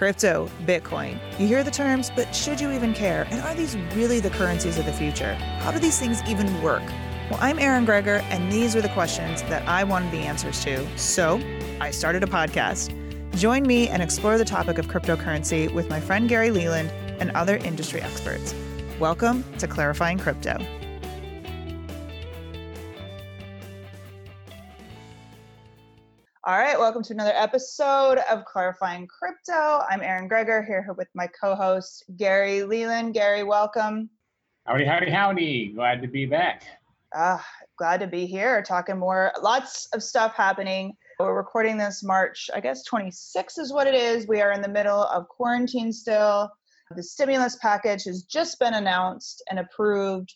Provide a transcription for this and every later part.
Crypto, Bitcoin. You hear the terms, but should you even care? And are these really the currencies of the future? How do these things even work? Well, I'm Erin Gregor, and these were the questions that I wanted the answers to. So I started a podcast. Join me and explore the topic of cryptocurrency with my friend Gary Leland and other industry experts. Welcome to Clarifying Crypto. Welcome to another episode of Clarifying Crypto. I'm Erin Gregor here with my co-host Gary Leland. Gary, welcome. Howdy, howdy, howdy. Glad to be back. Uh, glad to be here talking more. Lots of stuff happening. We're recording this March, I guess 26 is what it is. We are in the middle of quarantine still. The stimulus package has just been announced and approved.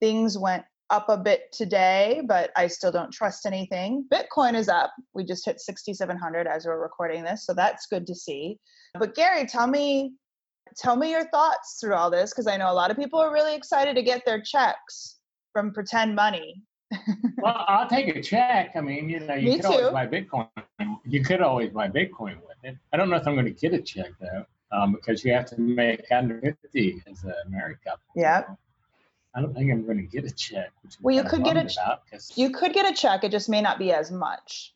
Things went up a bit today, but I still don't trust anything. Bitcoin is up. We just hit 6,700 as we're recording this, so that's good to see. But Gary, tell me, tell me your thoughts through all this because I know a lot of people are really excited to get their checks from pretend money. well, I'll take a check. I mean, you know, you Me could too. always buy Bitcoin. You could always buy Bitcoin with it. I don't know if I'm going to get a check though, um, because you have to make under 50 as a married couple. Yeah. So I don't think I'm going to get a check. Well, you could get a check. ch- You could get a check, it just may not be as much.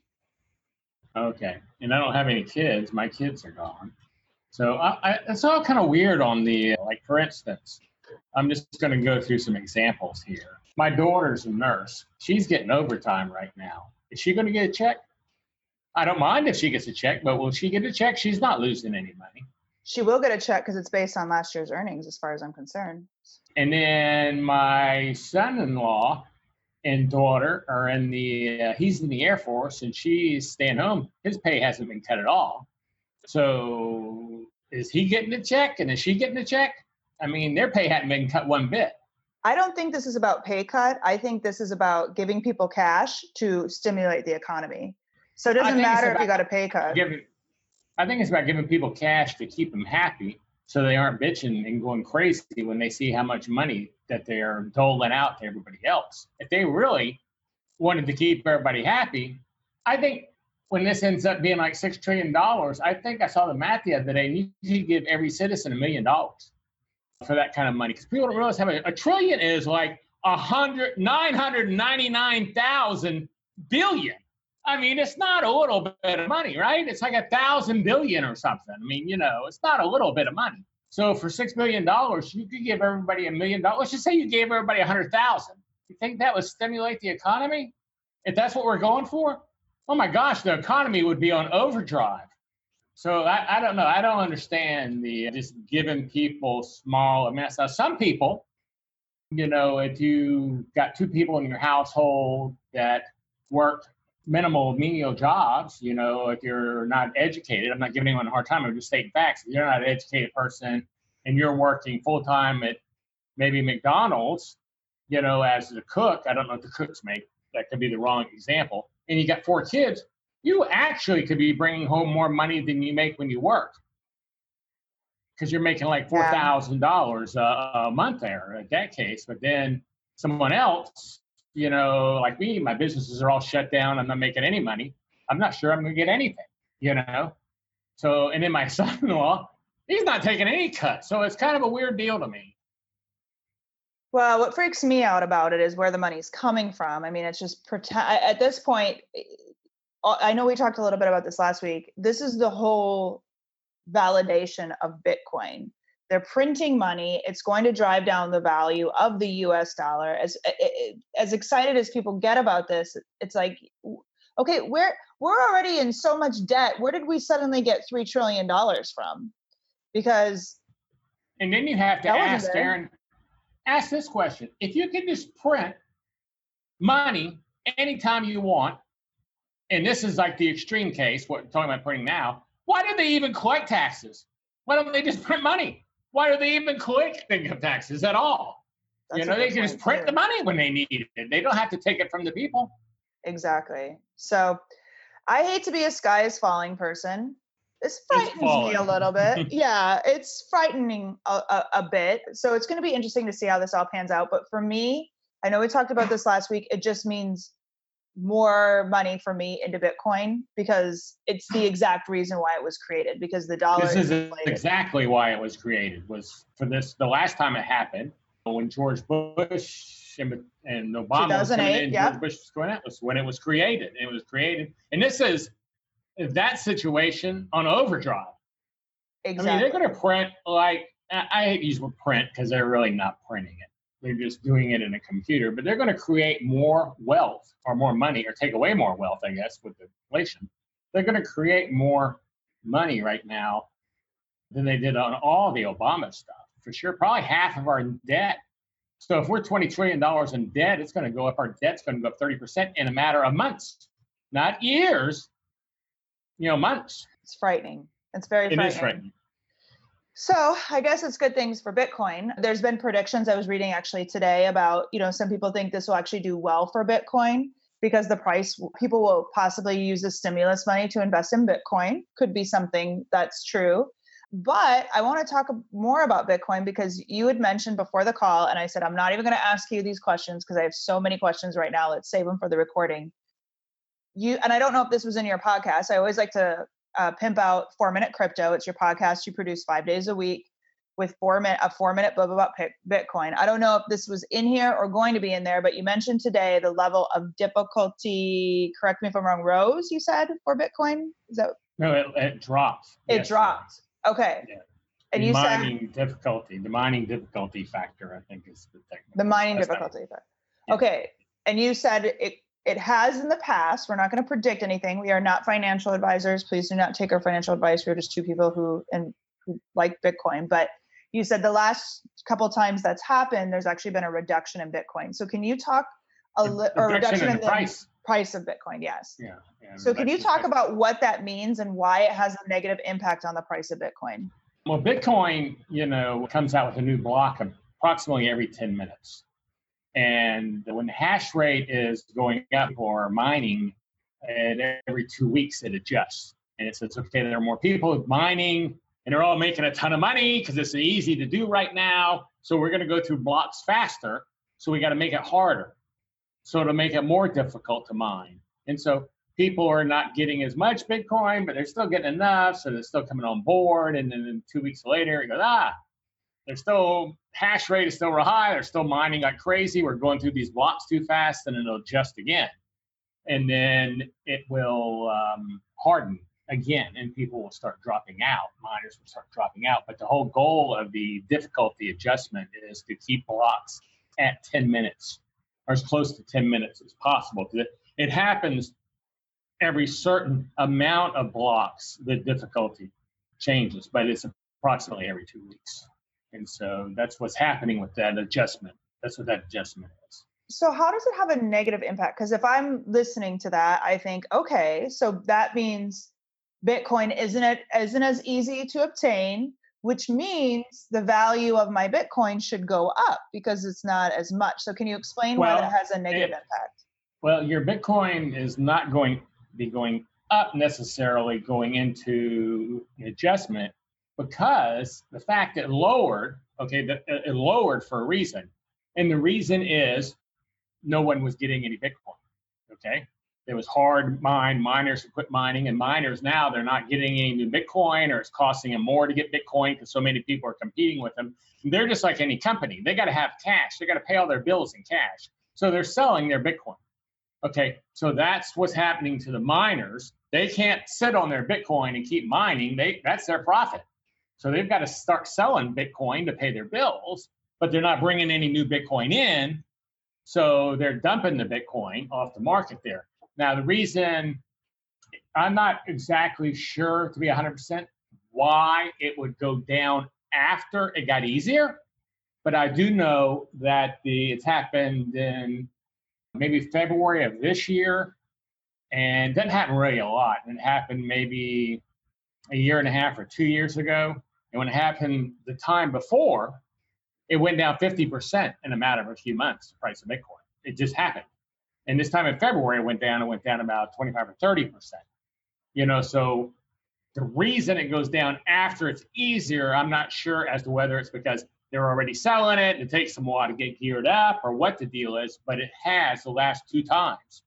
Okay, and I don't have any kids. My kids are gone, so I, I, it's all kind of weird. On the like, for instance, I'm just going to go through some examples here. My daughter's a nurse. She's getting overtime right now. Is she going to get a check? I don't mind if she gets a check, but will she get a check? She's not losing any money. She will get a check because it's based on last year's earnings, as far as I'm concerned. And then my son-in-law and daughter are in the. Uh, he's in the Air Force, and she's staying home. His pay hasn't been cut at all. So is he getting a check, and is she getting a check? I mean, their pay hadn't been cut one bit. I don't think this is about pay cut. I think this is about giving people cash to stimulate the economy. So it doesn't matter if you got a pay cut. Giving, I think it's about giving people cash to keep them happy, so they aren't bitching and going crazy when they see how much money that they are doling out to everybody else. If they really wanted to keep everybody happy, I think when this ends up being like six trillion dollars, I think I saw the math the other day. You need to give every citizen a million dollars for that kind of money because people don't realize how a trillion is like a hundred nine hundred ninety nine thousand billion. I mean, it's not a little bit of money, right? It's like a thousand billion or something. I mean, you know, it's not a little bit of money. So for six billion dollars, you could give everybody a million dollars. Let's just say you gave everybody a hundred thousand. You think that would stimulate the economy? If that's what we're going for, oh my gosh, the economy would be on overdrive. So I, I don't know. I don't understand the just giving people small amounts. Now, some people, you know, if you got two people in your household that work minimal menial jobs, you know, if you're not educated, I'm not giving anyone a hard time, I'm just stating facts. If you're not an educated person and you're working full time at maybe McDonald's, you know, as a cook, I don't know what the cooks make, that could be the wrong example, and you got four kids, you actually could be bringing home more money than you make when you work. Because you're making like Yeah. $4,000 a, a month there at that case. But then someone else, you know, like me, my businesses are all shut down. I'm not making any money. I'm not sure I'm going to get anything, you know? So, and then my son in law, he's not taking any cut. So it's kind of a weird deal to me. Well, what freaks me out about it is where the money's coming from. I mean, it's just pretend. At this point, I know we talked a little bit about this last week. This is the whole validation of Bitcoin. They're printing money. It's going to drive down the value of the U.S. dollar. As as excited as people get about this, it's like, okay, we're we're already in so much debt. Where did we suddenly get three trillion dollars from? Because And then you have to ask. Erin, ask this question. If you can just print money anytime you want, and this is like the extreme case, what we're talking about printing now, why do they even collect taxes? Why don't they just print money? Why do they even collect income taxes at all? that's you know, they can just print too. the money when they need it. They don't have to take it from the people. Exactly. So I hate to be a sky is falling person. This frightens me a little bit. yeah, it's frightening a, a, a bit. So it's going to be interesting to see how this all pans out. But for me, I know we talked about this last week. It just means more money for me into Bitcoin because it's the exact reason why it was created because the dollar This is exactly why it was created. Was for this the last time it happened when George Bush and, and Obama was coming in. yeah. George Bush was going out. Was when it was created. It was created, and this is that situation on overdrive. exactly. I mean, they're going to print like I I hate to use the word print because they're really not printing it. They're just doing it in a computer, but they're going to create more wealth or more money or take away more wealth, I guess, with the inflation. They're going to create more money right now than they did on all the Obama stuff, for sure. Probably half of our debt. So if we're $20 trillion in debt, it's going to go up. Our debt's going to go up 30% in a matter of months, not years, you know, months. it's frightening. It's very It frightening. is frightening. So I guess it's good things for Bitcoin. There's been predictions I was reading actually today about, you know, some people think this will actually do well for Bitcoin because the price people will possibly use the stimulus money to invest in Bitcoin. Could be something that's true. But I want to talk more about Bitcoin because you had mentioned before the call, and I said, I'm not even going to ask you these questions because I have so many questions right now. Let's save them for the recording. You, and I don't know if this was in your podcast. I always like to uh, pimp out four minute crypto. It's your podcast you produce five days a week with four minute a four minute blub about Bitcoin. I don't know if this was in here or going to be in there, but you mentioned today the level of difficulty. Correct me if I'm wrong. Rose, you said for Bitcoin. Is that No, it, it dropped. it yesterday. dropped? Okay. Yeah. And the you said mining difficulty, the mining difficulty factor, I think is the technical. the mining That's difficulty. factor. Yeah. Okay. And you said it it has in the past. We're not going to predict anything. We are not financial advisors. Please do not take our financial advice. We're just two people who and who like Bitcoin. But you said the last couple times that's happened, there's actually been a reduction in Bitcoin. So can you talk a The li- or reduction in in the price. price of Bitcoin? Yes. Yeah. yeah, So can you talk about what that means and why it has a negative impact on the price of Bitcoin? Well, Bitcoin, you know, comes out with a new block approximately every 10 minutes. And when the hash rate is going up or mining, and every two weeks it adjusts. And it says, okay, there are more people mining and they're all making a ton of money because it's easy to do right now. So we're going to go through blocks faster. So we got to make it harder. So to make it more difficult to mine. And so people are not getting as much Bitcoin, but they're still getting enough. So they're still coming on board. And then two weeks later, it goes, ah, they're still, hash rate is still real high. They're still mining like crazy. We're going through these blocks too fast and it'll adjust again. And then it will um, harden again and people will start dropping out. Miners will start dropping out. But the whole goal of the difficulty adjustment is to keep blocks at 10 minutes or as close to 10 minutes as possible. It, it happens every certain amount of blocks, the difficulty changes, but it's approximately every two weeks. And so that's what's happening with that adjustment. That's what that adjustment is. So how does it have a negative impact? Because if I'm listening to that, I think, okay, so that means Bitcoin isn't it isn't as easy to obtain, which means the value of my Bitcoin should go up because it's not as much. So can you explain why Well, that has a negative it- impact? Well, your Bitcoin is not going to be going up necessarily going into adjustment because the fact it lowered, okay, that it lowered for a reason. And the reason is no one was getting any Bitcoin. Okay. It was hard mine, miners who quit mining, and miners now they're not getting any new Bitcoin or it's costing them more to get Bitcoin because so many people are competing with them. They're just like any company. They got to have cash. They got to pay all their bills in cash. So they're selling their Bitcoin. Okay, so that's what's happening to the miners. They can't sit on their Bitcoin and keep mining. They that's their profit. So they've got to start selling Bitcoin to pay their bills, but they're not bringing any new Bitcoin in. So they're dumping the Bitcoin off the market there. Now the reason I'm not exactly sure to be 100% why it would go down after it got easier, but I do know that the it's happened in maybe February of this year, and it doesn't happen really a lot. It happened maybe a year and a half or two years ago, and when it happened the time before, it went down 50% in a matter of a few months. The price of Bitcoin, it just happened. And this time in February, it went down. It went down about 25 or 30 percent. You know, so the reason it goes down after it's easier, I'm not sure as to whether it's because they're already selling it it takes them a while to get geared up or what the deal is, but it has the last two times.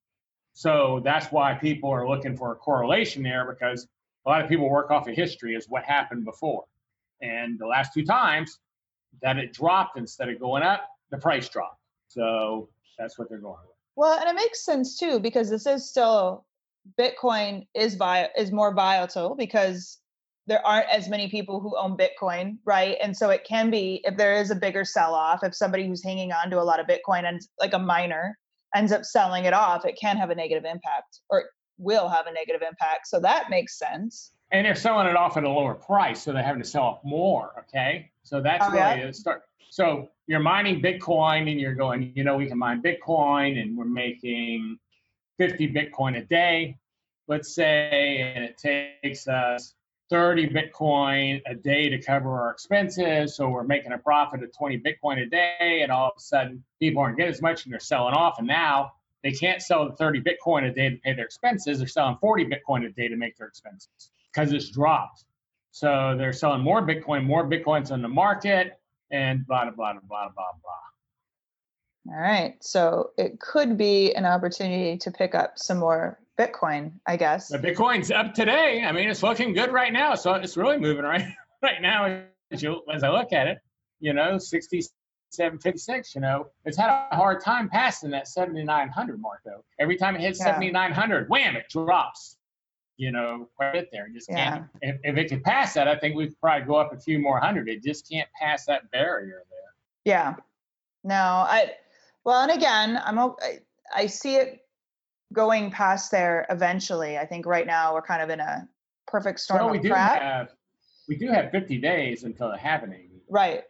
So that's why people are looking for a correlation there because a lot of people work off of history as what happened before. And the last two times that it dropped instead of going up, the price dropped. So that's what they're going with. Well, and it makes sense too because this is still Bitcoin is is more volatile because there aren't as many people who own Bitcoin, right? And so it can be if there is a bigger sell off, if somebody who's hanging on to a lot of Bitcoin and like a miner ends up selling it off, it can have a negative impact or will have a negative impact. So that makes sense. And they're selling it off at a lower price, so they're having to sell off more. Okay, so that's oh, yeah? start. So you're mining Bitcoin, and you're going, you know, we can mine Bitcoin, and we're making 50 Bitcoin a day, let's say, and it takes us 30 Bitcoin a day to cover our expenses. So we're making a profit of 20 Bitcoin a day, and all of a sudden people aren't getting as much and they're selling off. And now they can't sell the 30 Bitcoin a day to pay their expenses. They're selling 40 Bitcoin a day to make their expenses because it's dropped. So they're selling more Bitcoin, more Bitcoins on the market, and blah, blah, blah, blah, blah, blah. All right. So it could be an opportunity to pick up some more Bitcoin, I guess. The Bitcoin's up today. I mean, it's looking good right now. So it's really moving right right now as, you, as I look at it. You know, 6756, you know, it's had a hard time passing that 7,900 mark, though. Every time it hits yeah. 7,900, wham, it drops, you know, quite a bit there. It just can't. If, if it could pass that, I think we could probably go up a few more hundred. It just can't pass that barrier there. Yeah. No, I, well, and again, I'm, I, I see it going past there eventually. I think right now we're kind of in a perfect storm well, we of do crap. Have, we do have 50 days until the halving. Right.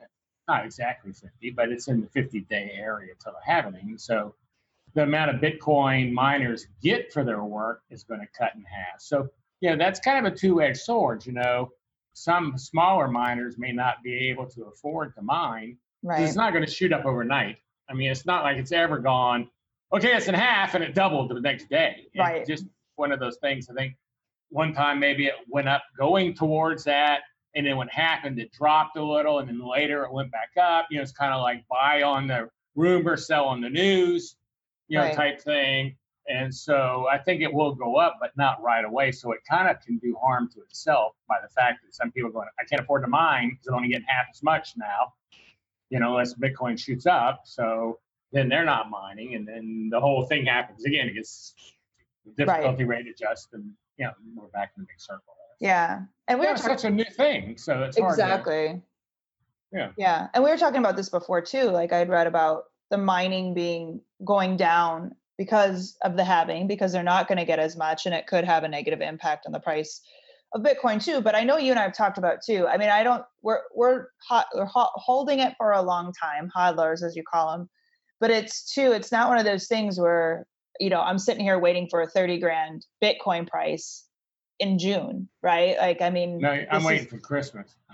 Not exactly 50, but it's in the 50 day area until the halving. So the amount of Bitcoin miners get for their work is going to cut in half. So, yeah, that's kind of a two edged sword. You know, some smaller miners may not be able to afford to mine. Right. It's not going to shoot up overnight. I mean, it's not like it's ever gone okay, it's in half, and it doubled the next day. And right. Just one of those things. I think one time maybe it went up going towards that, and then what happened, it dropped a little, and then later it went back up. You know, it's kind of like buy on the rumor, sell on the news, you know, right. type thing. And so I think it will go up, but not right away. So it kind of can do harm to itself by the fact that some people are going, I can't afford to mine because I'm only getting half as much now, you know, unless Bitcoin shoots up. So then they're not mining, and then the whole thing happens again. It gets the difficulty right. rate adjusts, and you know we're back in the big circle. Yeah, and we yeah, such a new thing, so it's exactly. yeah. Yeah, and we were talking about this before too. Like I'd read about the mining being going down because of the halving, because they're not going to get as much, and it could have a negative impact on the price of Bitcoin too. But I know you and I have talked about too. I mean, I don't. We're we're, hot, we're hot, holding it for a long time, hodlers as you call them but it's too it's not one of those things where you know i'm sitting here waiting for a 30 grand bitcoin price in june right? Like i mean no i'm waiting is, for christmas.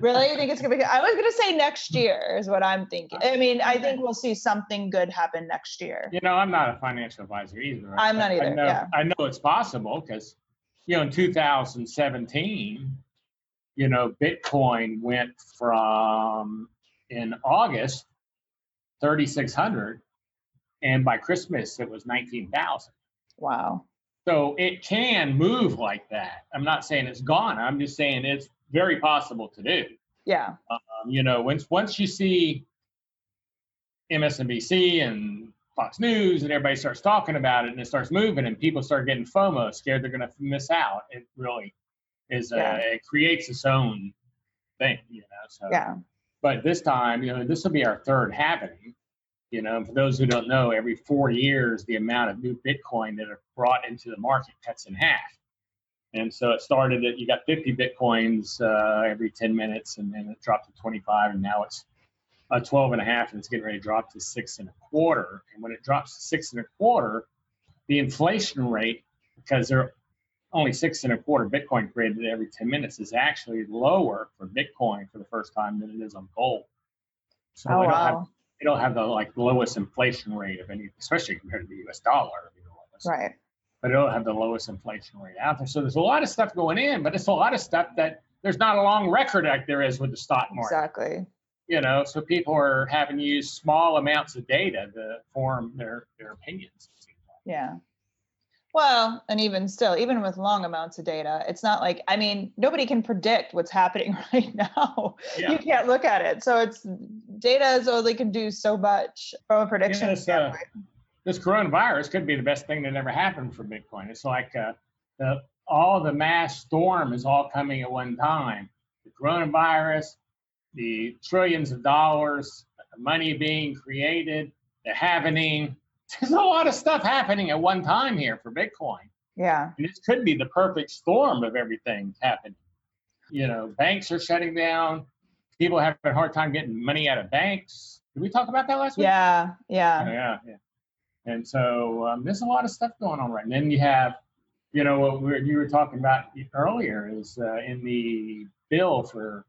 Really? You think it's gonna be i was gonna say next hmm. year is what i'm thinking. I mean i think we'll see something good happen next year. You know i'm not a financial advisor either. I'm not either I know, yeah. I know it's possible because you know in 2017 you know bitcoin went from in august 3,600, and by Christmas it was 19,000. Wow. So it can move like that. I'm not saying it's gone. I'm just saying it's very possible to do. Yeah. Um, you know, once once you see MSNBC and Fox News and everybody starts talking about it and it starts moving and people start getting FOMO, scared they're going to miss out. It really is. Yeah. it creates its own thing. You know. So. Yeah. But this time, you know, this will be our third halving. You know, for those who don't know, every four years, the amount of new Bitcoin that are brought into the market cuts in half. And so it started that you got 50 Bitcoins uh, every 10 minutes, and then it dropped to 25, and now it's a 12 and a half, and it's getting ready to drop to six and a quarter. And when it drops to six and a quarter, the inflation rate, because there are only six and a quarter Bitcoin created every 10 minutes is actually lower for Bitcoin for the first time than it is on gold. So oh, wow. have, it'll have the like lowest inflation rate of any, especially compared to the US dollar. Right. But it'll have the lowest inflation rate out there. So there's a lot of stuff going in, but it's a lot of stuff that there's not a long record like there is with the stock market. Exactly. You know, so people are having to use small amounts of data to form their, their opinions. Yeah. Well, and even still, even with long amounts of data, it's not like, I mean, nobody can predict what's halving right now. Yeah. You can't look at it. So it's data is only can do so much from a prediction Yes, uh, standpoint. this coronavirus could be the best thing that ever happened for Bitcoin. It's like uh, the, all the mass storm is all coming at one time. The coronavirus, the trillions of dollars, the money being created, the happening. There's a lot of stuff happening at one time here for Bitcoin. yeah. And this could be the perfect storm of everything happening. You know, banks are shutting down. People have a hard time getting money out of banks. Did we talk about that last week? Yeah. Yeah. yeah, yeah. And so um, there's a lot of stuff going on right. And then you have, you know, what we were, you were talking about earlier is uh, in the bill for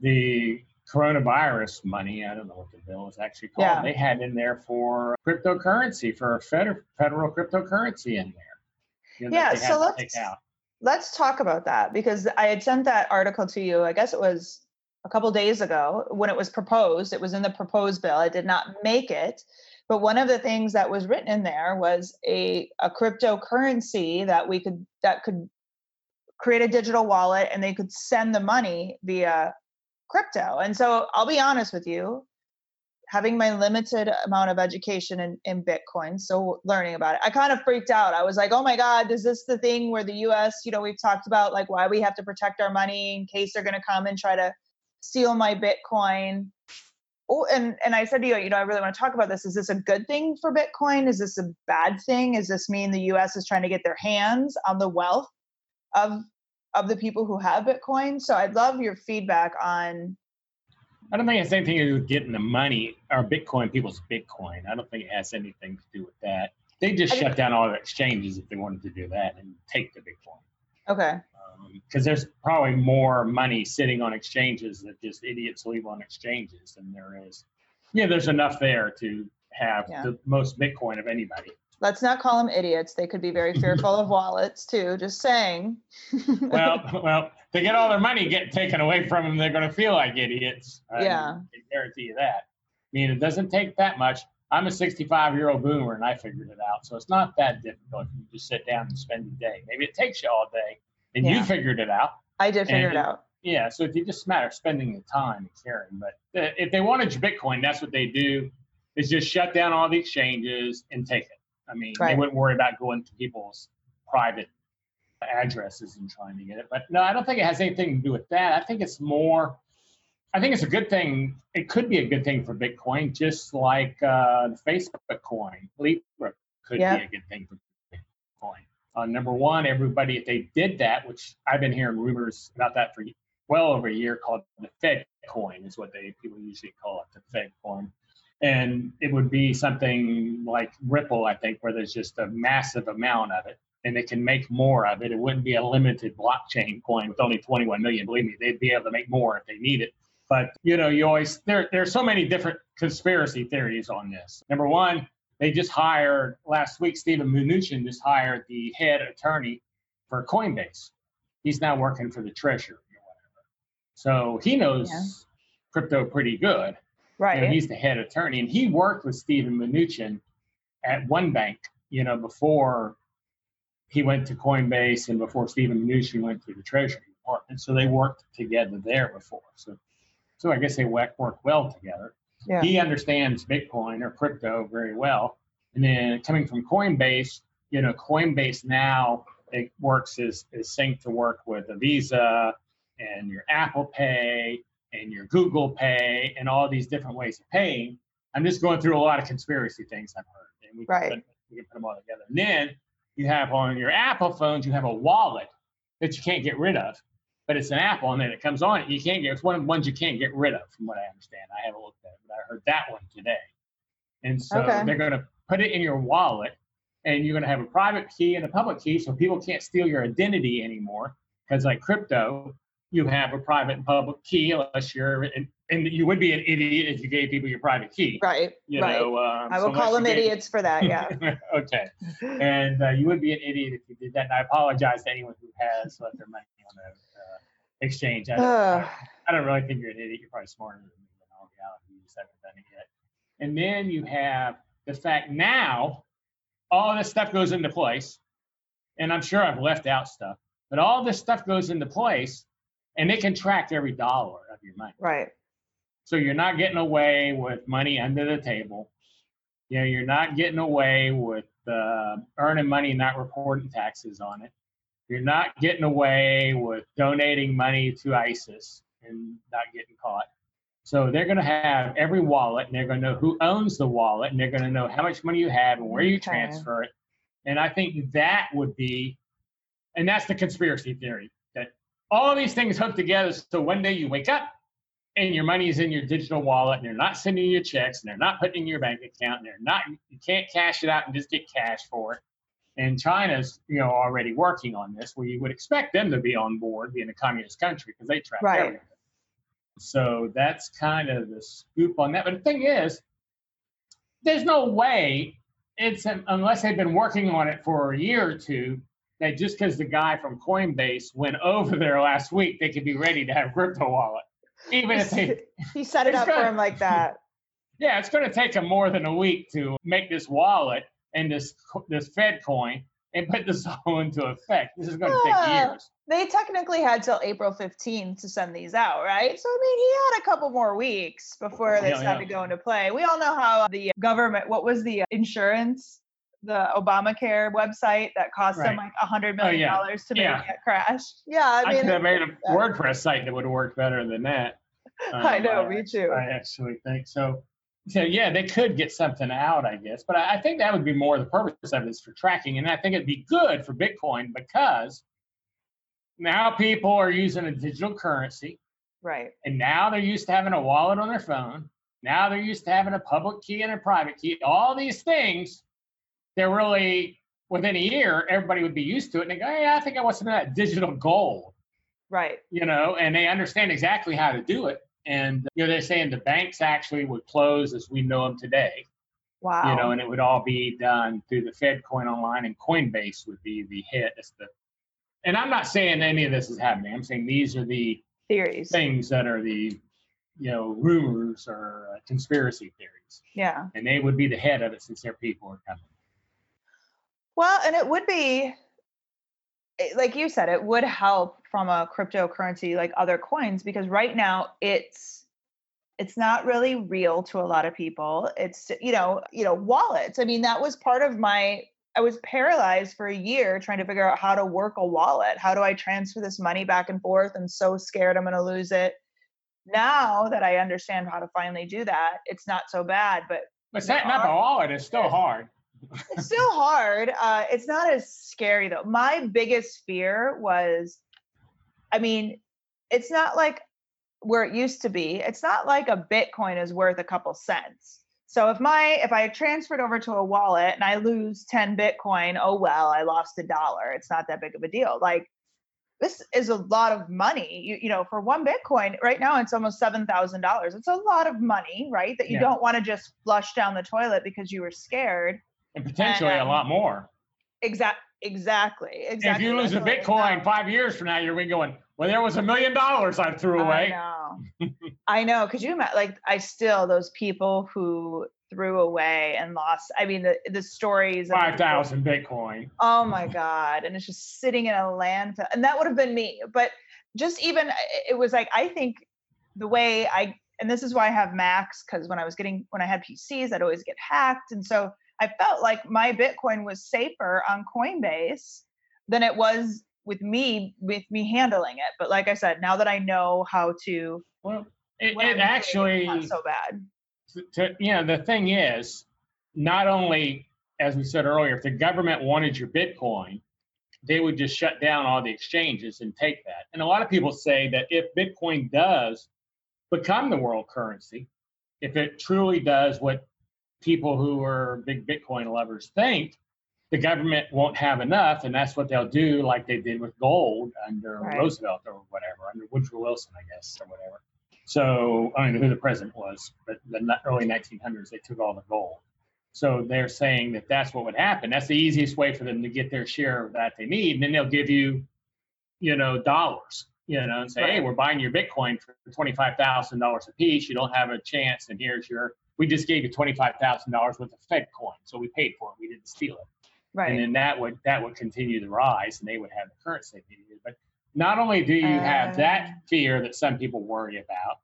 the coronavirus money. I don't know what the bill is actually called. Yeah. They had in there for cryptocurrency for a federal federal cryptocurrency in there. You know, Yeah, so let's- Let's talk about that because I had sent that article to you. I guess it was a couple days ago when it was proposed. It was in the proposed bill. I did not make it. But one of the things that was written in there was a, a cryptocurrency that we could that could create a digital wallet and they could send the money via crypto. And so I'll be honest with you, having my limited amount of education in, in Bitcoin, so learning about it, I kind of freaked out. I was like, oh my God, is this the thing where the US, you know, we've talked about like why we have to protect our money in case they're going to come and try to steal my Bitcoin? Oh, and, and I said to you, you know, I really want to talk about this. Is this a good thing for Bitcoin? Is this a bad thing? Does this mean the US is trying to get their hands on the wealth of of the people who have Bitcoin? So I'd love your feedback on I don't think it has anything to do with getting the money or Bitcoin, people's Bitcoin. I don't think it has anything to do with that. They just I think- shut down all the exchanges if they wanted to do that and take the Bitcoin. okay. Um, because there's probably more money sitting on exchanges that just idiots leave on exchanges than there is. Yeah, there's enough there to have Yeah. the most Bitcoin of anybody. Let's not call them idiots. They could be very fearful of wallets too. Just saying. Well, well, to get all their money get taken away from them, they're going to feel like idiots. I Yeah. can guarantee you that. I mean, it doesn't take that much. I'm a 65 year old boomer and I figured it out. So it's not that difficult. You just sit down and spend the day. Maybe it takes you all day and Yeah. you figured it out. I did figure it out. Yeah. So it just matter of spending the time and caring. But uh, if they wanted your Bitcoin, that's what they do is just shut down all the exchanges and take it. I mean, they wouldn't worry about going to people's private addresses and trying to get it. But no, I don't think it has anything to do with that. I think it's more, I think it's a good thing. It could be a good thing for Bitcoin, just like uh, the Facebook coin, Libra could Yeah. be a good thing for Bitcoin. Uh, number one, everybody, if they did that, which I've been hearing rumors about that for well over a year, called the Fed coin, is what they people usually call it, the Fed coin. And it would be something like Ripple, I think, where there's just a massive amount of it and they can make more of it. It wouldn't be a limited blockchain coin with only 21 million. Believe me, they'd be able to make more if they need it. But you know, you always there. There's so many different conspiracy theories on this. Number one, they just hired last week. Steven Mnuchin just hired the head attorney for Coinbase. He's now working for the Treasury or whatever. So he knows Yeah. crypto pretty good. You know, Right. he's the head attorney, and he worked with Steven Mnuchin at one bank. You know, before he went to Coinbase and before Steven Mnuchin went to the Treasury Department, so they worked together there before. So, so I guess they work work well together. Yeah. He understands Bitcoin or crypto very well, and then coming from Coinbase, you know, Coinbase now it works is is synced to work with a Visa and your Apple Pay and your Google Pay and all these different ways of paying. I'm just going through a lot of conspiracy things I've heard, and we can, Right. put, we can put them all together. And then you have on your Apple phones, you have a wallet that you can't get rid of, but it's an Apple, and then it comes on it. You can't get it's one of the ones you can't get rid of, from what I understand. I haven't looked at it, but I heard that one today. And so Okay. they're going to put it in your wallet, and you're going to have a private key and a public key, so people can't steal your identity anymore. Because like crypto, you have a private and public key, unless you're, and, and you would be an idiot if you gave people your private key. Right. You right. know, um, I so will call them gave- idiots for that. Yeah. okay. And uh, you would be an idiot if you did that. And I apologize to anyone who has left their money on the uh, exchange. I don't, Ugh. I don't really think you're an idiot. You're probably smarter than me all reality. You just haven't done it yet. And then you have the fact now all this stuff goes into place, and I'm sure I've left out stuff, but all this stuff goes into place, and they can track every dollar of your money. Right. So you're not getting away with money under the table. You know, you're not getting away with uh, earning money and not reporting taxes on it. You're not getting away with donating money to ISIS and not getting caught. So they're going to have every wallet, and they're going to know who owns the wallet, and they're going to know how much money you have and where you Okay. transfer it. And I think that would be, and that's the conspiracy theory all these things hook together. So one day you wake up and your money's in your digital wallet, and they're not sending you checks, and they're not putting in your bank account, and they're not, you can't cash it out and just get cash for it. And China's, you know, already working on this, where you would expect them to be on board, being a communist country, because they track Right. everything. So that's kind of the scoop on that. But the thing is, there's no way it's unless they've been working on it for a year or two that just because the guy from Coinbase went over there last week, they could be ready to have crypto wallet. Even if they, he set it up for him like that. yeah, it's going to take him more than a week to make this wallet and this this Fed coin and put this all into effect. This is going to take ah, years. They technically had till April 15th to send these out, right? So I mean, he had a couple more weeks before oh, they Yeah, started yeah. to go into play. We all know how uh, the uh, government, what was the uh, insurance, the Obamacare website that cost them like a hundred Oh, million yeah. dollars to make Yeah. it crash. Yeah, I I, mean, could have made a yeah. WordPress site that would have worked better than that. I Um, know, me too. I actually think so. So yeah, they could get something out, I guess, but I, I think that would be more the purpose of it is for tracking, and I think it'd be good for Bitcoin because now people are using a digital currency, right. and now they're used to having a wallet on their phone. Now they're used to having a public key and a private key. All these things, they're really within a year, everybody would be used to it, and they go, "Hey, I think I want some of that digital gold." Right. you know, and they understand exactly how to do it. And you know, they're saying the banks actually would close as we know them today, Wow. you know, and it would all be done through the Fed Coin Online, and Coinbase would be the. It's the, and I'm not saying any of this is happening. I'm saying these are the Theories. things that are the, you know, rumors or uh, conspiracy theories, Yeah. and they would be the head of it since their people are coming. Well, and it would be, eh, like you said, it would help from a cryptocurrency like other coins because right now it's it's not really real to a lot of people. It's you know you know wallets. I mean that was part of my. I was paralyzed for a year trying to figure out how to work a wallet. How do I transfer this money back and forth? I'm so scared I'm going to lose it. Now that I understand how to finally do that, it's not so bad. But But setting up a wallet is still hard. It's still hard. Uh, it's not as scary though. My biggest fear was, I mean, it's not like where it used to be. It's not like a Bitcoin is worth a couple cents. So if my if I transferred over to a wallet and I lose 10 Bitcoin, oh well, I lost a dollar. It's not that big of a deal. Like this is a lot of money. You, you know, for one Bitcoin, right now it's almost seven thousand dollars. It's a lot of money, right? That you Yeah. don't want to just flush down the toilet because you were scared. And potentially um, a lot more. Exactly. exactly, exactly. If you lose a That's what I Bitcoin five years from now, you're going, well, there was a million dollars I threw away. I know. I know. Could you imagine? Like, I still those people who threw away and lost. I mean, the the stories. Five people- Bitcoin. Oh my god! And it's just sitting in a landfill, and that would have been me. But just even, it- it was like I think the way I, and this is why I have Macs because when I was getting when I had PCs, I'd always get hacked, and so I felt like my Bitcoin was safer on Coinbase than it was with me with me handling it. But like I said, now that I know how to, Well, it, it doing, actually, not so bad. to, you know, the thing is, not only as we said earlier, if the government wanted your Bitcoin, they would just shut down all the exchanges and take that. And a lot of people say that if Bitcoin does become the world currency, if it truly does what people who are big Bitcoin lovers think, the government won't have enough, and that's what they'll do, like they did with gold under Right. Roosevelt or whatever, under Woodrow Wilson, I guess, or whatever. So I don't know who the president was, but the early 1900s, they took all the gold. So they're saying that that's what would happen. That's the easiest way for them to get their share of that they need, and then they'll give you, you know, dollars, you know, and say, hey, we're buying your Bitcoin for twenty-five thousand dollars a piece. You don't have a chance, and here's your. We just gave you twenty-five thousand dollars worth of Fed coin, so we paid for it. We didn't steal it. Right. And then that would that would continue to rise, and they would have the currency they needed. But not only do you have Uh. that fear that some people worry about,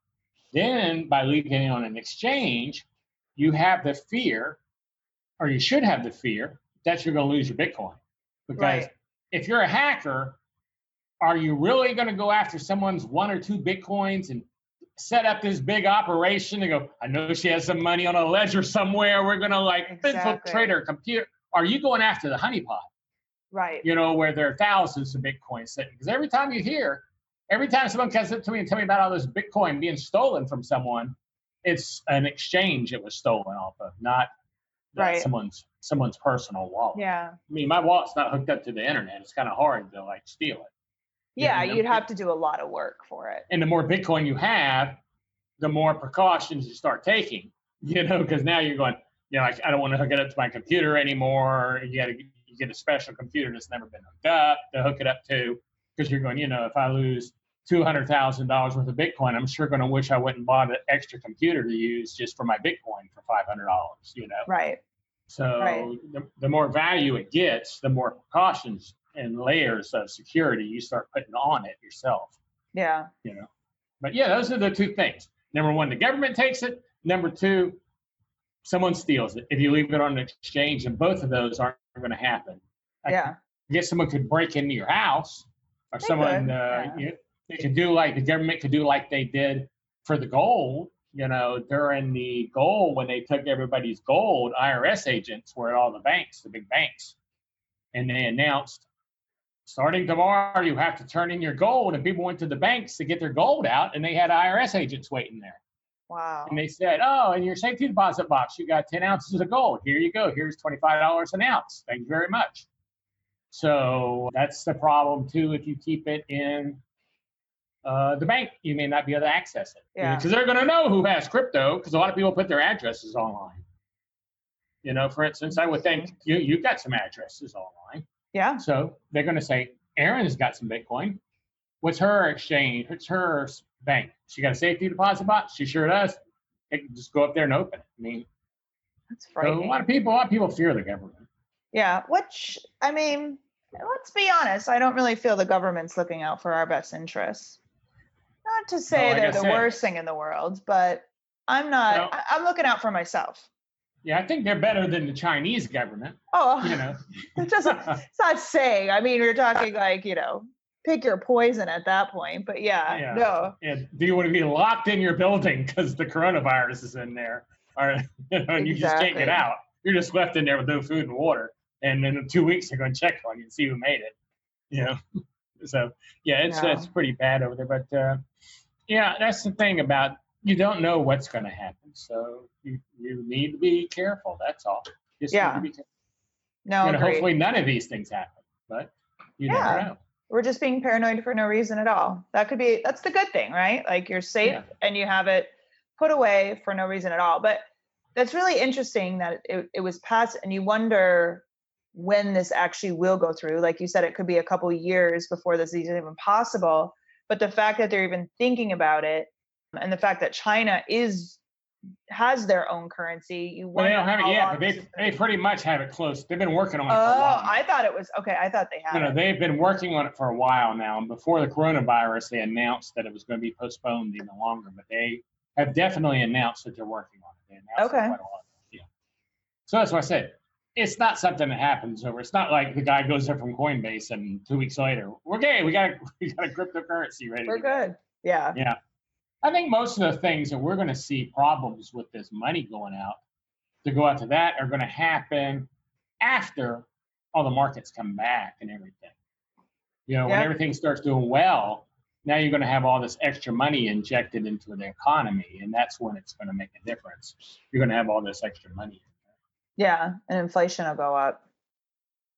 then by leaving it on an exchange, you have the fear, or you should have the fear that you're going to lose your Bitcoin. Because Right. if you're a hacker, are you really going to go after someone's one or two Bitcoins and set up this big operation and go, I know she has some money on a ledger somewhere. We're going to like Exactly. infiltrate her computer. Are you going after the honeypot? Right. you know, where there are thousands of Bitcoin sitting. Because every time you hear, every time someone comes up to me and tell me about all this Bitcoin being stolen from someone, it's an exchange it was stolen off of, not not Right. someone's someone's personal wallet. Yeah. I mean, my wallet's not hooked up to the internet. It's kind of hard to like steal it. Yeah. you know, You'd have to do a lot of work for it. And the more Bitcoin you have, the more precautions you start taking. You know, because now you're going, you know, like I don't want to hook it up to my computer anymore. You got to you get a special computer that's never been hooked up to hook it up to, because you're going, you know, if I lose two hundred thousand dollars worth of Bitcoin, I'm sure going to wish I and bought an extra computer to use just for my Bitcoin for five hundred dollars. You know, Right. so Right. the, the more value it gets, the more precautions and layers of security you start putting on it yourself Yeah. you know. But yeah, those are the two things. Number one, the government takes it. Number two, someone steals it. If you leave it on an exchange, and both of those aren't going to happen. I Yeah. I guess someone could break into your house, or They someone could, uh, yeah. you, they could do like the government could do like they did for the gold. You know, during the gold when they took everybody's gold, IRS agents were at all the banks, the big banks, and they announced starting tomorrow you have to turn in your gold and people went to the banks to get their gold out and they had irs agents waiting there. Wow. and they said oh in your safety deposit box you got 10 ounces of gold. Here you go. Here's $25 an ounce. Thank you very much. So that's the problem too if you keep it in uh, the bank you may not be able to access it. Yeah. because they're going to know who has crypto because a lot of people put their addresses online. You know for instance i would think you, you've got some addresses online Yeah. so they're going to say, Erin's got some Bitcoin. What's her exchange? What's her bank? She got a safety deposit box? She sure does. They can just go up there and open it. I mean, That's so a lot of people, a lot of people fear the government. Yeah. Which, I mean, let's be honest. I don't really feel the government's looking out for our best interests. Not to say like they're the said- worst thing in the world, but I'm not. Well- I, I'm looking out for myself. Yeah, I think they're better than the Chinese government. Oh, You know, it doesn't. It's not saying. I mean, we're talking like you know, pick your poison at that point. But yeah, Yeah. no. and do you want to be locked in your building because the coronavirus is in there, or you know, and you just can't get out? You're just left in there with no food and water, and then in two weeks they're going to check on you and see who made it. You know, so yeah, it's Yeah. it's pretty bad over there. But uh, yeah, that's the thing about you don't know what's going to happen, so you you need to be careful. That's all. Just Yeah. to be careful. No, agreed. hopefully none of these things happen, but you Yeah. never know. we're just being paranoid for no reason at all. That could be that's the good thing, right? Like you're safe Yeah. and you have it put away for no reason at all. But that's really interesting that it, it was passed and you wonder when this actually will go through. Like you said, it could be a couple years before this is even possible. But the fact that they're even thinking about it and the fact that China is has their own currency, you Well, they don't have it yet, but they they pretty much have it close. They've been working on it Oh, for a oh, while. I thought it was okay. I thought they had know, they've been working on it for a while now, and before the coronavirus, they announced that it was going to be postponed even longer. But they have definitely announced that they're working on it. Okay. quite a while ago. Yeah. So that's what I said. It's not something that happens over. It's not like the guy goes there from Coinbase and two weeks later, we're gay. We got a, we got a cryptocurrency ready. We're to go." good. Yeah. Yeah. I think most of the things that we're going to see problems with this money going out to go out to that are going to happen after all the markets come back and everything. You know, when everything starts doing well, now you're going to have all this extra money injected into the economy, and that's when it's going to make a difference. You're going to have all this extra money. Yeah, and inflation will go up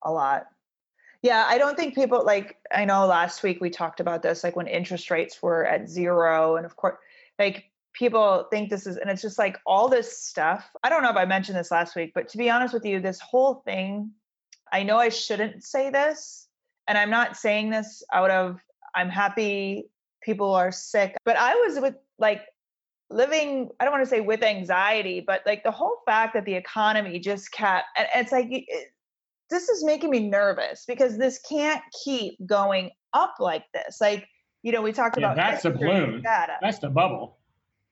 a lot. Yeah, I don't think people like I know last week we talked about this like when interest rates were at zero and of course like people think this is and it's just like all this stuff. I don't know if I mentioned this last week, but to be honest with you, this whole thing I know I shouldn't say this and I'm not saying this out of I'm happy people are sick, but I was with like living i don't want to say with anxiety but like the whole fact that the economy just kept and it's like this is making me nervous because this can't keep going up like this. Like, you know, we talked Yeah, about that's the balloon. data. That's the bubble.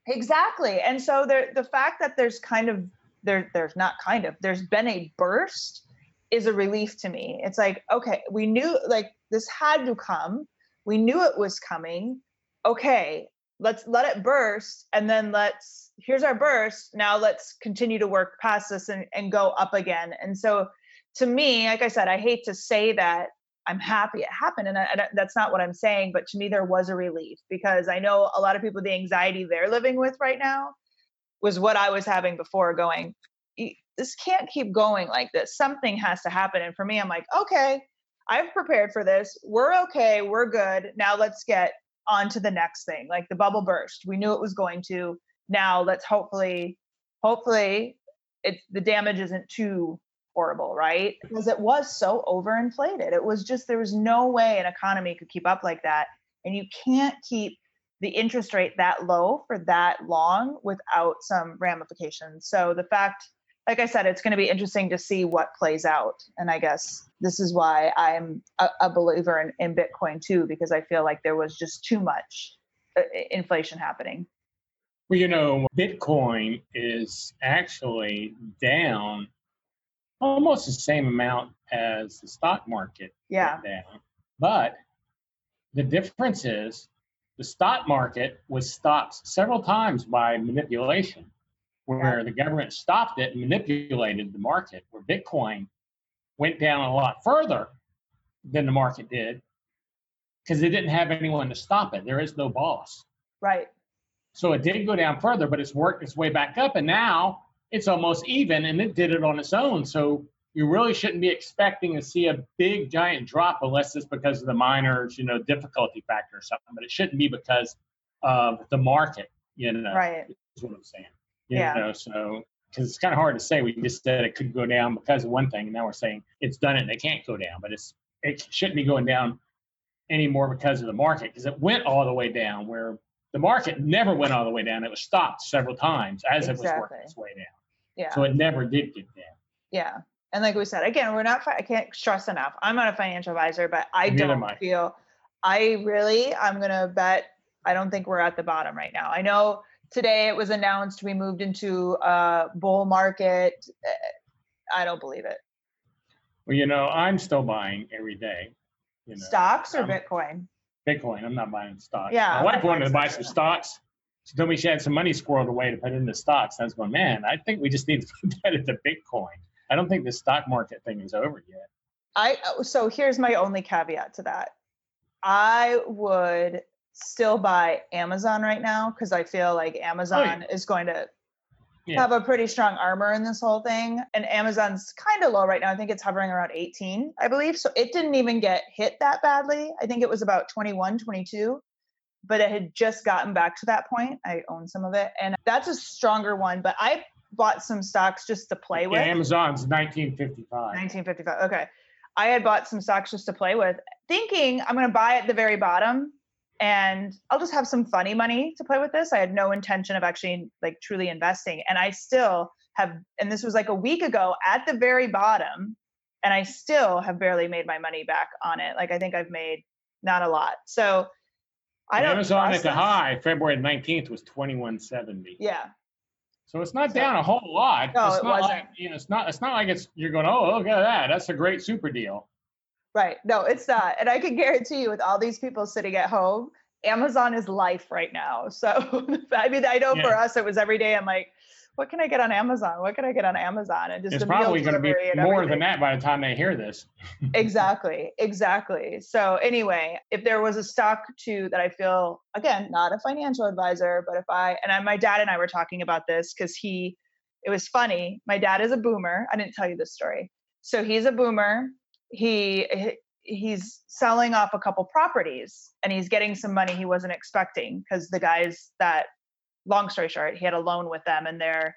Exactly. And so there the fact that there's kind of there there's not kind of there's been a burst is a relief to me. It's like, okay, we knew like this had to come. We knew it was coming. Okay, let's let it burst and then let's here's our burst. Now let's continue to work past this and, and go up again. And so to me, like I said, I hate to say that I'm happy it happened, and, I, and that's not what I'm saying. But to me, there was a relief because I know a lot of people the anxiety they're living with right now was what I was having before. Going, "E- this can't keep going like this. Something has to happen. And for me, I'm like, okay, I've prepared for this. We're okay. We're good. Now let's get on to the next thing. Like the bubble burst. We knew it was going to. Now let's hopefully, hopefully, it's the damage isn't too horrible, right? Because it was so overinflated. It was just there was no way an economy could keep up like that. And you can't keep the interest rate that low for that long without some ramifications. So the fact, like I said, it's going to be interesting to see what plays out. And I guess this is why I'm a, a believer in, in Bitcoin too, because I feel like there was just too much uh, inflation happening. Well, you know, Bitcoin is actually down almost the same amount as the stock market Yeah. down. But the difference is the stock market was stopped several times by manipulation, where the government stopped it and manipulated the market, where Bitcoin went down a lot further than the market did because it didn't have anyone to stop it. There is no boss. Right. So it did go down further, but it's worked its way back up, and now it's almost even, and it did it on its own. So you really shouldn't be expecting to see a big giant drop unless it's because of the miners, you know, difficulty factor or something. But it shouldn't be because of the market, you know. Right. Is what I'm saying. You Yeah. know, so because it's kind of hard to say. We just said it could go down because of one thing, and now we're saying it's done it and it can't go down. But it's it shouldn't be going down anymore because of the market because it went all the way down where the market never went all the way down. It was stopped several times as it was working its way down. Yeah. So it never did get down. Yeah. And like we said, again, we're not, I can't stress enough. I'm not a financial advisor, but I Neither don't feel, I really, I'm going to bet, I don't think we're at the bottom right now. I know today it was announced we moved into a bull market. Eh, I don't believe it. Well, you know, I'm still buying every day. You know, Stocks or um, Bitcoin? Bitcoin. I'm not buying stocks. Yeah, My I'm wife wanted to buy some stocks She told me she had some money squirreled away to put into stocks. I was going, man, I think we just need to put that into Bitcoin. I don't think the stock market thing is over yet. I, so here's my only caveat to that. I would still buy Amazon right now because I feel like oh, Amazon is going to Yeah. have a pretty strong armor in this whole thing. And Amazon's kind of low right now. I think it's hovering around 18, I believe. So it didn't even get hit that badly. I think it was about 21, 22, but it had just gotten back to that point. I own some of it. And that's a stronger one. But I bought some stocks just to play Yeah, with. Amazon's 1955. 1955. Okay. I had bought some stocks just to play with, thinking I'm going to buy at the very bottom and I'll just have some funny money to play with this. I had no intention of actually like truly investing. And I still have, and this was like a week ago at the very bottom, and I still have barely made my money back on it. Like I think I've made not a lot. So I Amazon at the high, February 19th was 2170. Yeah. So it's not So- down a whole lot. No, it's it not wasn't. like you know, it's not it's not like it's you're going, oh look at that. That's a great super deal. Right. No, it's not. And I can guarantee you, with all these people sitting at home, Amazon is life right now. So, I mean, I know for us, it was every day. I'm like, what can I get on Amazon? What can I get on Amazon? And just It's probably going to be more than that by the time they hear this. exactly. Exactly. So, anyway, if there was a stock to that I feel, again, not a financial advisor, but if I, and I, my dad and I were talking about this because he, it was funny. My dad is a boomer. I didn't tell you this story. So he's a boomer. He, he he's selling off a couple properties and he's getting some money he wasn't expecting because the guys that long story short he had a loan with them and they're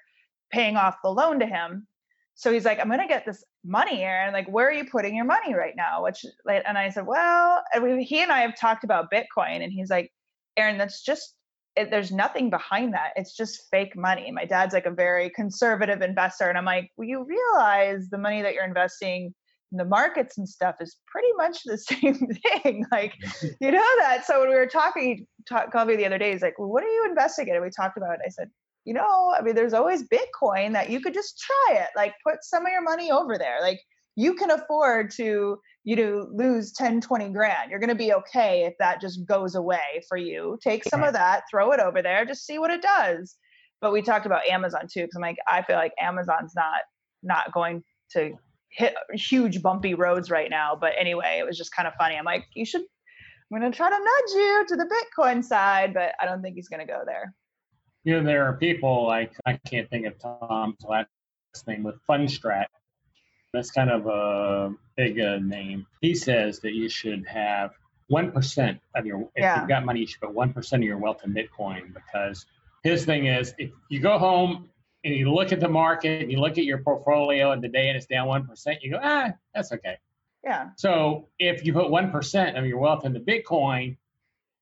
paying off the loan to him. So he's like i'm going to get this money Erin. Like where are you putting your money right now? Which like and i said well and we, he and i have talked about bitcoin and he's like Erin that's just it, there's nothing behind that. It's just fake money. My dad's like a very conservative investor. And i'm like well you realize the money that you're investing the markets and stuff is pretty much the same thing. Like, you know that. So when we were talking, talk, called me the other day. He's like, well, "What are you investigating?" We talked about it. I said, "You know, I mean, there's always Bitcoin that you could just try it. Like, put some of your money over there. Like, you can afford to, you know, lose 10, 20 grand. You're going to be okay if that just goes away for you. Take some of that, throw it over there, just see what it does." But we talked about Amazon too, because I'm like, I feel like Amazon's not not going to hit huge bumpy roads right now. But anyway, it was just kind of funny. I'm like, you should. I'm going to try to nudge you to the Bitcoin side, but I don't think he's going to go there. You know, there are people like I can't think of Tom's last name with Fundstrat. That's kind of a big uh, name. He says that you should have one percent of your if Yeah. you've got money, you should put one percent of your wealth in Bitcoin because his thing is if you go home and you look at the market and you look at your portfolio and today and it's down one percent, you go, ah, that's okay. Yeah. So if you put one percent of your wealth into Bitcoin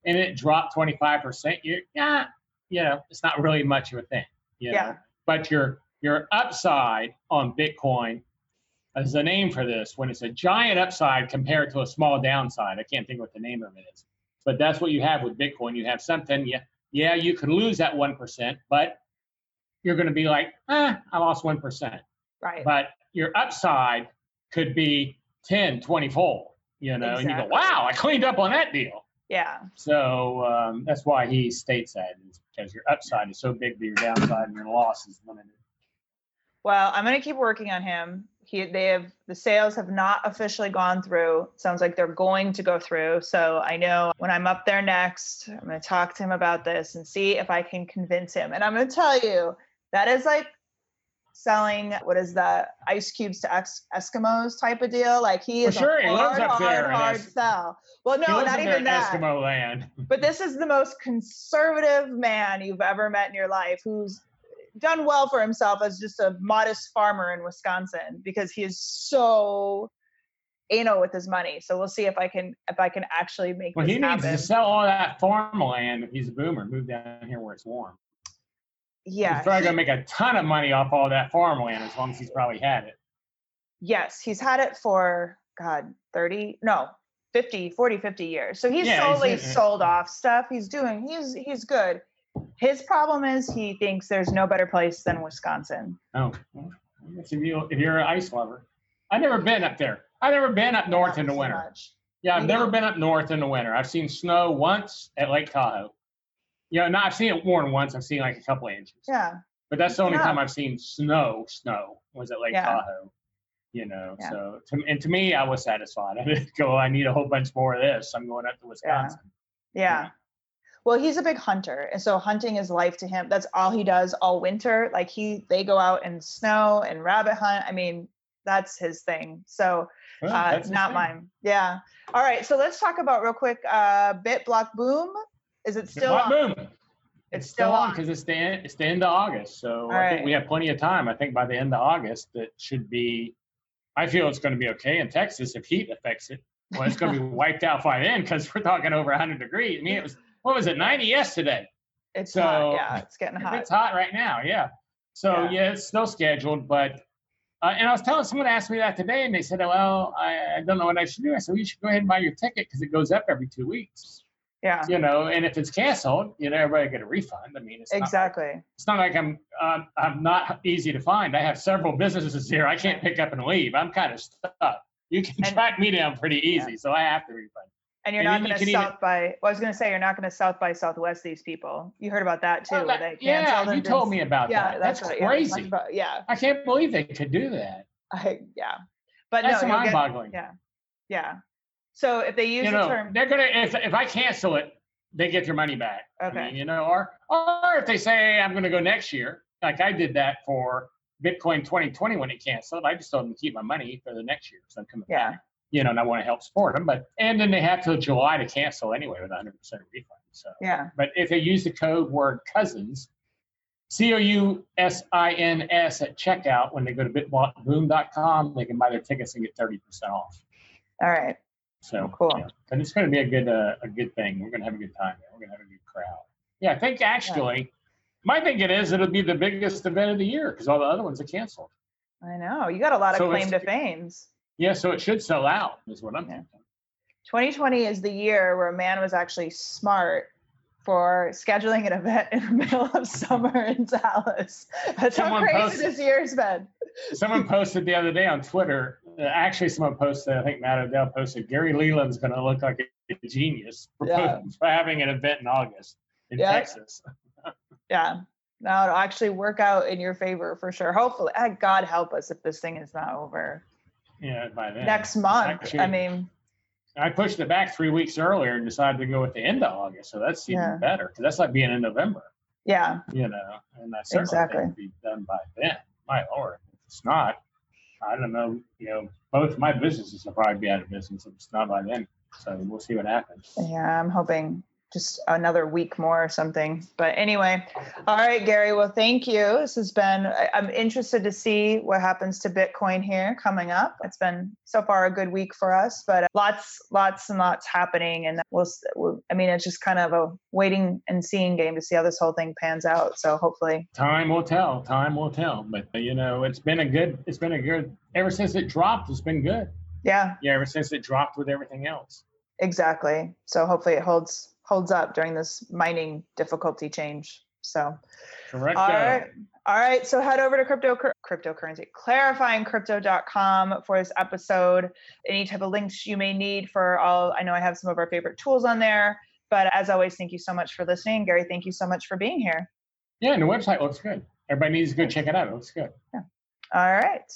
and it dropped twenty five percent, you yeah, you know, it's not really much of a thing. You know? Yeah. But your your upside on Bitcoin is the name for this when it's a giant upside compared to a small downside. I can't think what the name of it is. But that's what you have with Bitcoin. You have something, yeah, yeah, you could lose that one percent, but you're gonna be like, ah, I lost one percent Right. but your upside could be 10 20 fold you know and you go wow i cleaned up on that deal yeah. so um, that's why he states that is because your upside is so big that your downside and your loss is limited Well, I'm going to keep working on him. He, they have the sales have not officially gone through. Sounds like they're going to go through. So I know when I'm up there next, I'm going to talk to him about this and see if I can convince him. And I'm going to tell you that is like selling what is that ice cubes to ex- Eskimos type of deal. Like he Well, is sure, a hard, up hard, hard sell. Well, no, not even that. eskimo land But this is the most conservative man you've ever met in your life who's done well for himself as just a modest farmer in Wisconsin because he is so anal with his money. So we'll see if I can if I can actually make well he needs happen. to sell all that farmland if he's a boomer move down here where it's warm yeah. he's probably to make a ton of money off all that farmland as long as he's probably had it yes, he's had it for god 30 no 50 40 50 years. So he's Yeah, he's- slowly yeah. sold off stuff. He's doing he's he's good. His problem is he thinks there's no better place than Wisconsin. oh well, I guess if, you, if you're an ice lover i've never been up there i've never been up north in the winter much. Yeah, I've You never been up north in the winter. I've seen snow once at Lake Tahoe. Know, not I've seen it worn once. I've seen like a couple of inches. Yeah. But that's the only Yeah. time I've seen snow. Snow was at Lake Yeah. Tahoe. You know, Yeah. so to, and to me, I was satisfied. I didn't go. I need a whole bunch more of this. I'm going up to Wisconsin. Yeah. Well, he's a big hunter, and so hunting is life to him. That's all he does all winter. Like he, they go out and snow and rabbit hunt. I mean, that's his thing. So Well, uh, that's not thing. mine. Yeah. All right. So let's talk about real quick. Uh, Bit Block Boom. Is it still on? Boom. It's still on. because it's the end, it's the end of August. So I right. think we have plenty of time. I think by the end of August, it should be. I feel it's going to be okay in Texas if heat affects it. Well, it's going to be wiped out by then because we're talking over 100 degrees. I mean, it was what was it 90 yesterday? It's So- hot. Yeah, it's getting hot. It's hot right now. Yeah. So Yeah. yeah, it's still scheduled, but. Uh, and I was telling someone asked me that today, and they said, "Well, I, I don't know what I should do." I said, "Well, you should go ahead and buy your ticket because it goes up every two weeks." Yeah. You know, and if it's canceled, you know, everybody get a refund. I mean, it's not Exactly. it's not like I'm um, I'm not easy to find. I have several businesses here. I can't pick up and leave. I'm kind of stuck. You can And- track me down pretty easy, so I have to refund. And you're And not going to can even- south by. Well, I was going to say you're not going to south by southwest these people. You heard about that too. Well, that- yeah, you told me about Yeah, that. that's, That's, right. Yeah, crazy. about- yeah. I can't believe they could do that. I, yeah. But That's no, mind-boggling. yeah, yeah. So if they use You the term, they're gonna if if I cancel it, they get their money back. Okay. I mean, you know, or or if they say I'm gonna go next year, like I did that for Bitcoin 2020 when it canceled. I just told them to keep my money for the next year, so I'm coming Yeah. back. You know, and I want to help support them, but and then they have till July to cancel anyway with 100 percent refund. So, yeah, but if they use the code word cousins, C O U S I N S at checkout when they go to bitboom.com, they can buy their tickets and get 30 percent off. all right, So Cool. yeah. But it's going to be a good uh, a good thing. We're going to have a good time. There. We're going to have a good crowd. Yeah, I think actually, my thinking is it'll be the biggest event of the year because all the other ones are canceled. I know you got a lot of So claim to fames. Yeah, so it should sell out, is what I'm Yeah. thinking. 2020 is the year where man was actually smart for scheduling an event in the middle of summer in Dallas. That's Someone how crazy posted- this year's been. Someone posted the other day on Twitter. Uh, actually, someone posted. I think Matt Odell posted. Gary Leland's going to look like a genius for, Yeah. for having an event in August in Yeah. Texas. Yeah. Now it'll actually work out in your favor for sure. Hopefully, ah, God help us if this thing is not over Yeah, by then. next month. Actually- I mean, I pushed it back three weeks earlier and decided to go with the end of August. So that's even Yeah. better because that's like being in November, yeah, you know. And I certainly Exactly. think be done by then. My lord, if it's not, I don't know. You know, both my businesses will probably be out of business if it's not by then. So we'll see what happens. yeah. I'm hoping just another week more or something. But anyway, all right, Gary. Well, thank you. This has been. I, I'm interested to see what happens to Bitcoin here coming up. It's been so far a good week for us, but uh, lots, lots and lots happening, and we'll. we'll I mean, it's just kind of a waiting and seeing game to see how this whole thing pans out. So hopefully, Time will tell. Time will tell. But uh, you know, it's been a good. It's been a good. Ever since it dropped, it's been good. yeah, Yeah, ever since it dropped with everything else. exactly. So hopefully it holds holds up during this mining difficulty change. So. Correct. All uh, right. All right. So head over to crypto cryptocurrency clarifyingcrypto.com for this episode. Any type of links you may need for all. I know I have some of our favorite tools on there. But as always, thank you so much for listening. Gary, thank you so much for being here. Yeah, and the website looks good. Everybody needs to go check it out. It looks good. Yeah. All right.